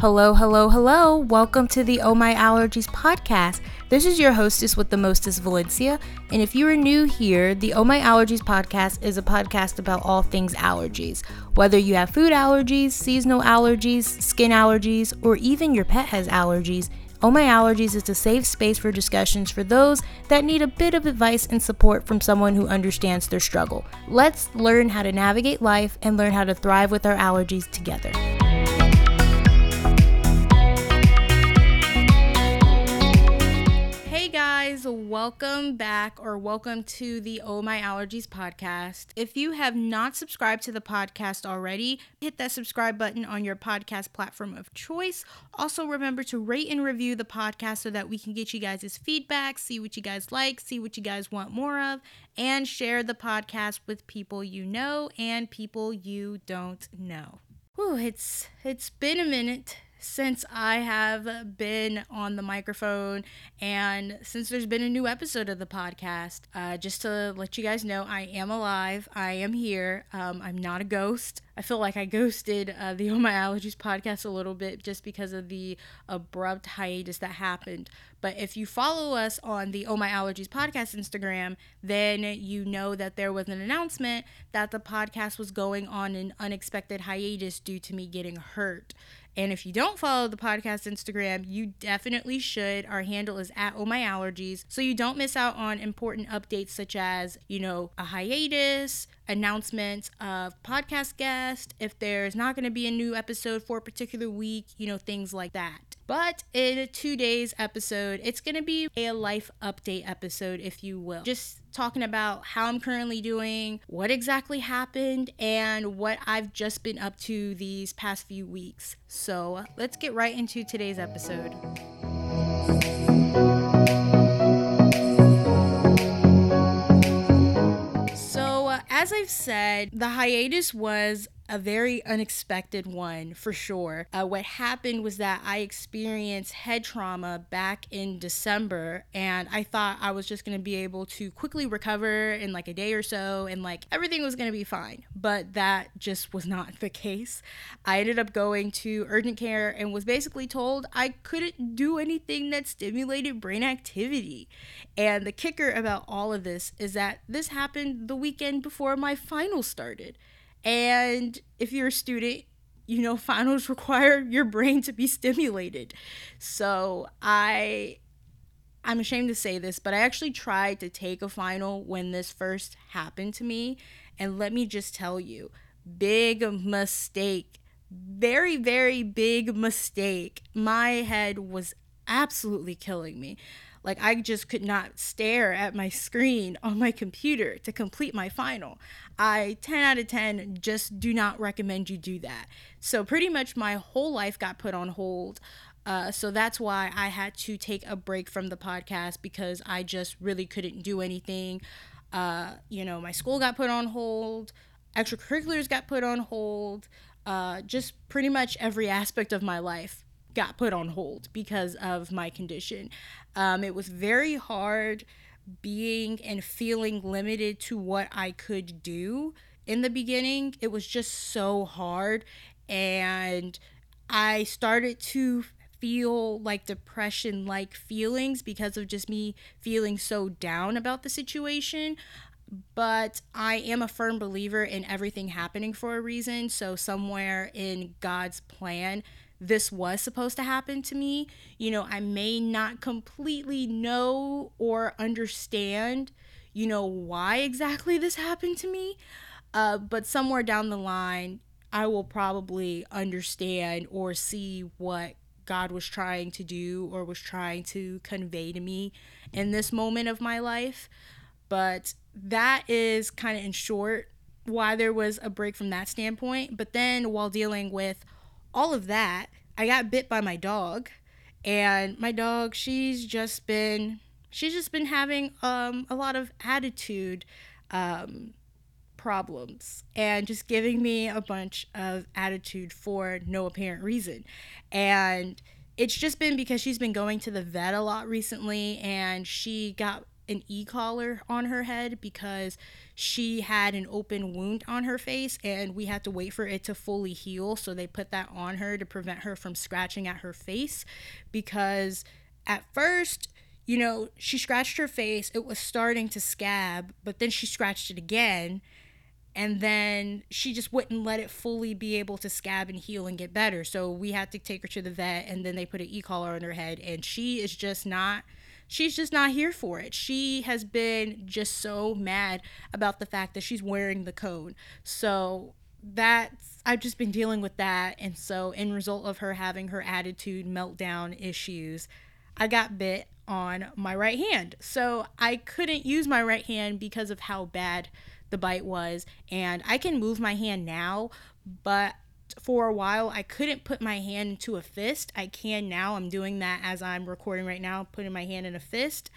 Hello, hello, hello. Welcome to the Oh My Allergies podcast. This is your hostess with the mostest, Valencia. And if you are new here, the Oh My Allergies podcast is a podcast about all things allergies. Whether you have food allergies, seasonal allergies, skin allergies, or even your pet has allergies, Oh My Allergies is a safe space for discussions for those that need a bit of advice and support from someone who understands their struggle. Let's learn how to navigate life and learn how to thrive with our allergies together. Guys, welcome back or welcome to the Oh My Allergies podcast. If you have not subscribed to the podcast already, hit that subscribe button on your podcast platform of choice. Also, remember to rate and review the podcast so that we can get you guys' feedback, see what you guys like, see what you guys want more of, and share the podcast with people you know and people you don't know. Whew, it's it's been a minute since I have been on the microphone and since there's been a new episode of the podcast. Uh, just to let you guys know, I am alive. I am here. Um, I'm not a ghost. I feel like I ghosted uh, the Oh My Allergies podcast a little bit just because of the abrupt hiatus that happened. But if you follow us on the Oh My Allergies podcast Instagram, then you know that there was an announcement that the podcast was going on an unexpected hiatus due to me getting hurt. And if you don't follow the podcast Instagram, you definitely should. Our handle is at Oh My Allergies. So you don't miss out on important updates such as, you know, a hiatus, announcements of podcast guests, if there's not going to be a new episode for a particular week, you know, things like that. But in today's episode, it's going to be a life update episode, if you will. Just talking about how I'm currently doing, what exactly happened, and what I've just been up to these past few weeks. So let's get right into today's episode. So, as I've said, the hiatus was a very unexpected one for sure. Uh, what happened was that I experienced head trauma back in December, and I thought I was just gonna be able to quickly recover in like a day or so, and like everything was gonna be fine. But that just was not the case. I ended up going to urgent care and was basically told I couldn't do anything that stimulated brain activity. And the kicker about all of this is that this happened the weekend before my final started. And if you're a student, you know, finals require your brain to be stimulated. So I I'm ashamed to say this, but I actually tried to take a final when this first happened to me. And let me just tell you, big mistake. Very, very big mistake. My head was absolutely killing me. Like I just could not stare at my screen on my computer to complete my final. I 10 out of 10 just do not recommend you do that. So pretty much my whole life got put on hold. Uh, so that's why I had to take a break from the podcast because I just really couldn't do anything. Uh, you know, my school got put on hold, extracurriculars got put on hold, uh, just pretty much every aspect of my life got put on hold because of my condition. Um, it was very hard being and feeling limited to what I could do in the beginning. It was just so hard. And I started to feel like depression like feelings because of just me feeling so down about the situation but I am a firm believer in everything happening for a reason. So, somewhere in God's plan, this was supposed to happen to me. You know, I may not completely know or understand, you know, why exactly this happened to me. Uh, but somewhere down the line, I will probably understand or see what God was trying to do or was trying to convey to me in this moment of my life. But that is kind of in short why there was a break from that standpoint. But then while dealing with all of that, I got bit by my dog, and my dog, she's just been she's just been having um, a lot of attitude um, problems and just giving me a bunch of attitude for no apparent reason. And it's just been because she's been going to the vet a lot recently and she got an e-collar on her head because she had an open wound on her face and we had to wait for it to fully heal so they put that on her to prevent her from scratching at her face because at first you know she scratched her face it was starting to scab but then she scratched it again and then she just wouldn't let it fully be able to scab and heal and get better. So we had to take her to the vet, and then they put an e-collar on her head, and she is just not. She's just not here for it. She has been just so mad about the fact that she's wearing the cone. So that's I've just been dealing with that, and so in result of her having her attitude meltdown issues, I got bit on my right hand. So I couldn't use my right hand because of how bad the bite was. And I can move my hand now, but for a while I couldn't put my hand into a fist. I can now. I'm doing that as I'm recording right now, putting my hand in a fist.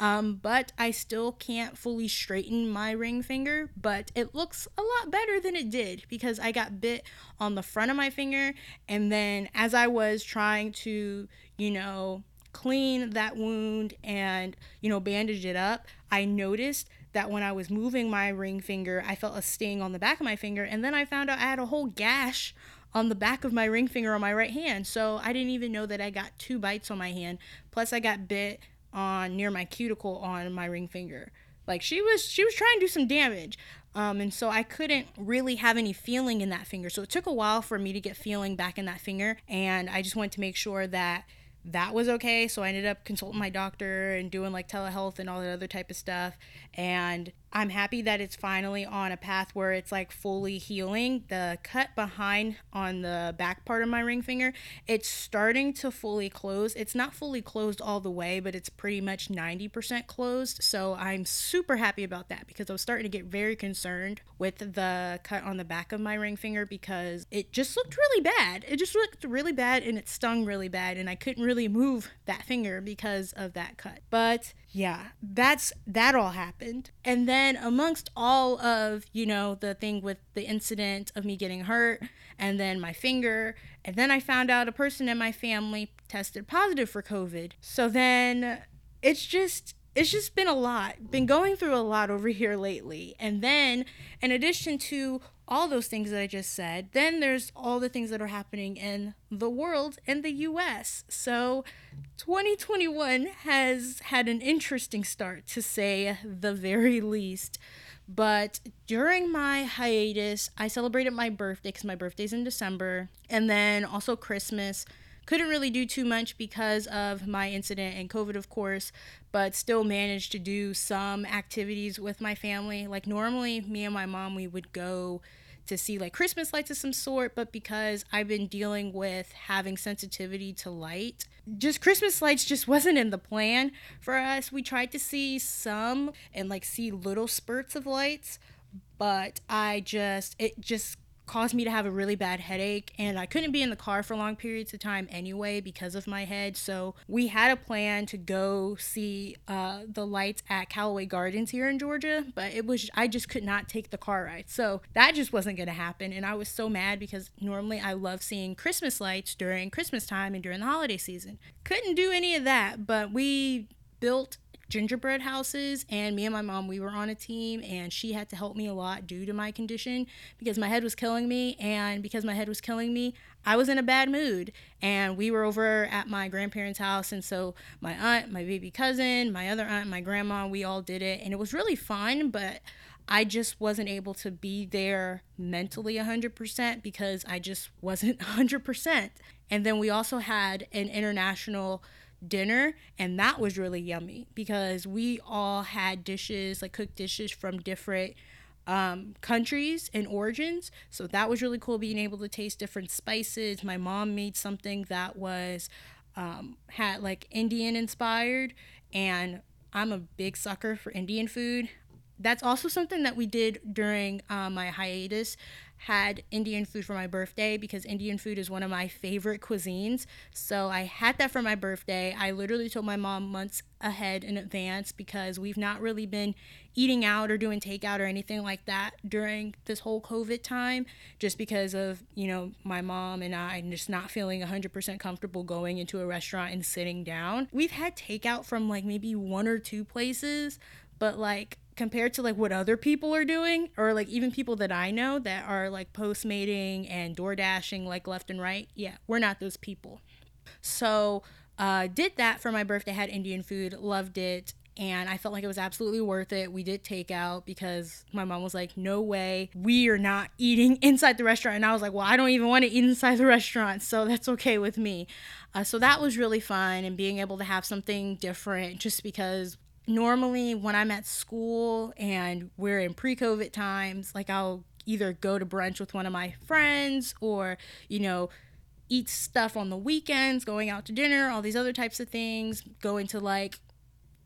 Um, but I still can't fully straighten my ring finger, but it looks a lot better than it did because I got bit on the front of my finger. And then as I was trying to, you know, clean that wound and, you know, bandage it up, I noticed that when I was moving my ring finger, I felt a sting on the back of my finger. And then I found out I had a whole gash on the back of my ring finger on my right hand. So I didn't even know that I got two bites on my hand. Plus, I got bit on near my cuticle on my ring finger. Like she was, she was trying to do some damage. Um, and so I couldn't really have any feeling in that finger. So it took a while for me to get feeling back in that finger. And I just wanted to make sure that that was okay. So I ended up consulting my doctor and doing like telehealth and all that other type of stuff. And I'm happy that it's finally on a path where it's like fully healing. The cut behind on the back part of my ring finger, it's starting to fully close. It's not fully closed all the way, but it's pretty much 90% closed. So I'm super happy about that because I was starting to get very concerned with the cut on the back of my ring finger because it just looked really bad. It just looked really bad and it stung really bad and I couldn't really move that finger because of that cut. But yeah, that's that all happened. And then amongst all of, you know, the thing with the incident of me getting hurt and then my finger, and then I found out a person in my family tested positive for COVID. So then it's just it's just been a lot. Been going through a lot over here lately. And then in addition to all those things that I just said, then there's all the things that are happening in the world and the US. So 2021 has had an interesting start to say the very least. But during my hiatus, I celebrated my birthday because my birthday's in December, and then also Christmas. Couldn't really do too much because of my incident and COVID, of course, but still managed to do some activities with my family. Like, normally, me and my mom, we would go to see like Christmas lights of some sort, but because I've been dealing with having sensitivity to light, just Christmas lights just wasn't in the plan for us. We tried to see some and like see little spurts of lights, but I just, it just caused me to have a really bad headache and I couldn't be in the car for long periods of time anyway because of my head. So we had a plan to go see uh, the lights at Callaway Gardens here in Georgia, but it was I just could not take the car ride. So that just wasn't going to happen and I was so mad because normally I love seeing Christmas lights during Christmas time and during the holiday season. Couldn't do any of that, but we built gingerbread houses and me and my mom we were on a team and she had to help me a lot due to my condition because my head was killing me and because my head was killing me I was in a bad mood and we were over at my grandparents house and so my aunt my baby cousin my other aunt my grandma we all did it and it was really fun but I just wasn't able to be there mentally 100% because I just wasn't 100%. And then we also had an international dinner and that was really yummy because we all had dishes like cooked dishes from different um, countries and origins. So that was really cool being able to taste different spices. My mom made something that was um, had like indian inspired and i'm a big sucker for indian food. That's also something that we did during uh, my hiatus had Indian food for my birthday because Indian food is one of my favorite cuisines. So I had that for my birthday. I literally told my mom months ahead in advance because we've not really been eating out or doing takeout or anything like that during this whole COVID time just because of, you know, my mom and I just not feeling 100% comfortable going into a restaurant and sitting down. We've had takeout from like maybe one or two places, but like compared to like what other people are doing or like even people that I know that are like post mating and door dashing like left and right. Yeah, we're not those people. So uh, did that for my birthday, had Indian food, loved it. And I felt like it was absolutely worth it. We did takeout because my mom was like, no way, we are not eating inside the restaurant. And I was like, well, I don't even want to eat inside the restaurant. So that's okay with me. Uh, so that was really fun and being able to have something different just because normally when I'm at school and we're in pre COVID times, like I'll either go to brunch with one of my friends or, you know, eat stuff on the weekends, going out to dinner, all these other types of things, going to like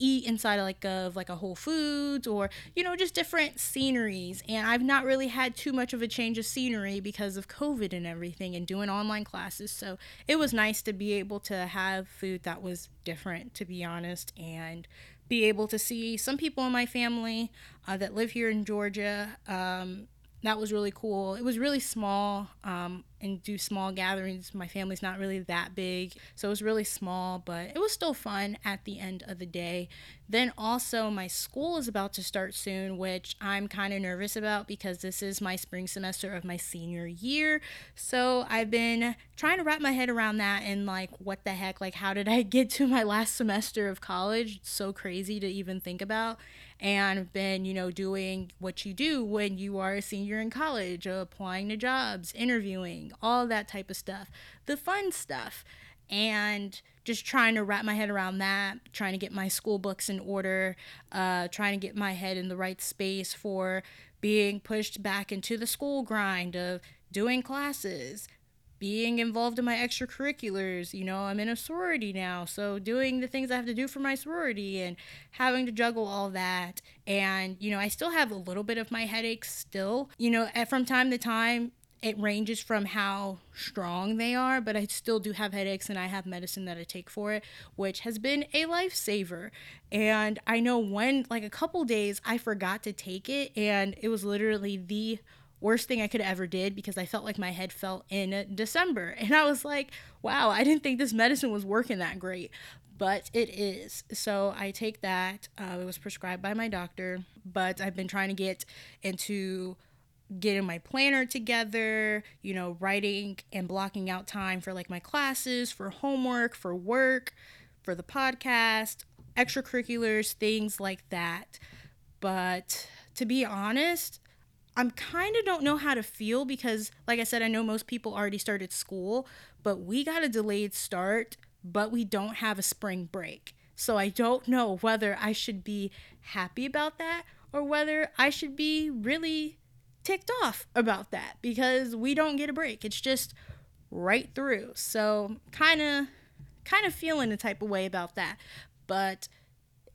eat inside of like of like a Whole Foods or you know just different sceneries. And I've not really had too much of a change of scenery because of COVID and everything and doing online classes. So it was nice to be able to have food that was different to be honest and be able to see some people in my family uh, that live here in Georgia. Um, that was really cool. It was really small um, and do small gatherings. My family's not really that big, so it was really small, but it was still fun at the end of the day. Then also, my school is about to start soon, which I'm kind of nervous about because this is my spring semester of my senior year. So I've been trying to wrap my head around that and like, what the heck? Like, how did I get to my last semester of college? It's so crazy to even think about and been, you know, doing what you do when you are a senior in college, applying to jobs, interviewing, all that type of stuff, the fun stuff. And just trying to wrap my head around that, trying to get my school books in order, uh, trying to get my head in the right space for being pushed back into the school grind of doing classes, being involved in my extracurriculars. You know, I'm in a sorority now, so doing the things I have to do for my sorority and having to juggle all that. And, you know, I still have a little bit of my headaches still. You know, from time to time, it ranges from how strong they are, but I still do have headaches and I have medicine that I take for it, which has been a lifesaver. And I know when, like a couple days, I forgot to take it, and it was literally the worst thing I could ever did because I felt like my head felt in December. And I was like, wow, I didn't think this medicine was working that great. But it is. So I take that. Uh, it was prescribed by my doctor, but I've been trying to get into getting my planner together, you know, writing and blocking out time for like my classes, for homework, for work, for the podcast, extracurriculars, things like that. But to be honest, I'm kind of don't know how to feel because, like I said, I know most people already started school, but we got a delayed start, but we don't have a spring break. So I don't know whether I should be happy about that or whether I should be really ticked off about that because we don't get a break. It's just right through. So kind of kind of feeling a type of way about that. But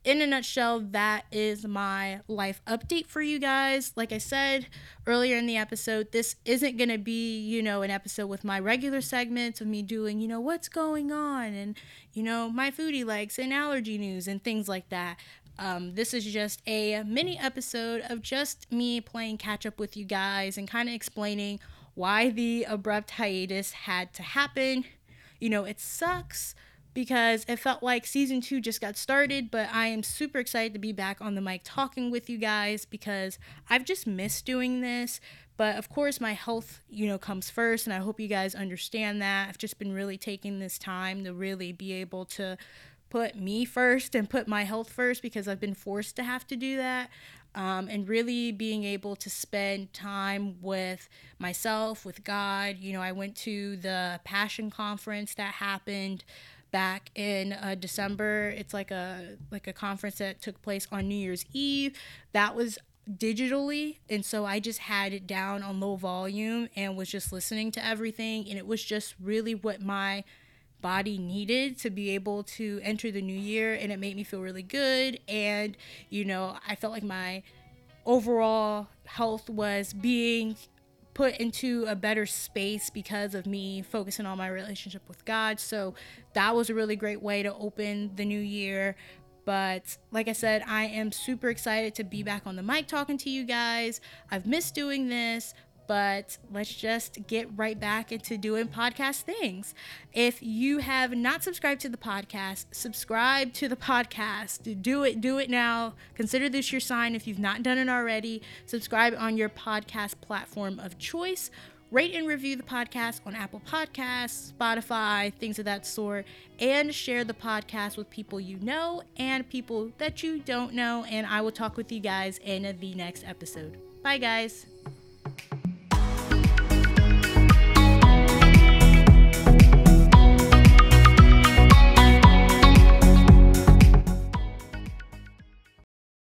in a nutshell, that is my life update for you guys. Like I said earlier in the episode, this isn't going to be, you know, an episode with my regular segments of me doing, you know, what's going on and, you know, my foodie likes and allergy news and things like that. Um, this is just a mini episode of just me playing catch up with you guys and kind of explaining why the abrupt hiatus had to happen. You know, it sucks because it felt like season two just got started, but I am super excited to be back on the mic talking with you guys because I've just missed doing this. But of course, my health, you know, comes first, and I hope you guys understand that. I've just been really taking this time to really be able to put me first and put my health first because I've been forced to have to do that. Um, and really being able to spend time with myself, with God. You know, I went to the Passion Conference that happened back in uh, December. It's like a like a conference that took place on New Year's Eve. That was digitally and so I just had it down on low volume and was just listening to everything and it was just really what my body needed to be able to enter the new year and it made me feel really good and you know I felt like my overall health was being put into a better space because of me focusing on my relationship with God. So that was a really great way to open the new year. But like I said, I am super excited to be back on the mic talking to you guys. I've missed doing this, but let's just get right back into doing podcast things. If you have not subscribed to the podcast, subscribe to the podcast. Do it, do it now. Consider this your sign if you've not done it already. Subscribe on your podcast platform of choice. Rate and review the podcast on Apple Podcasts, Spotify, things of that sort, and share the podcast with people you know and people that you don't know. And I will talk with you guys in the next episode. Bye, guys.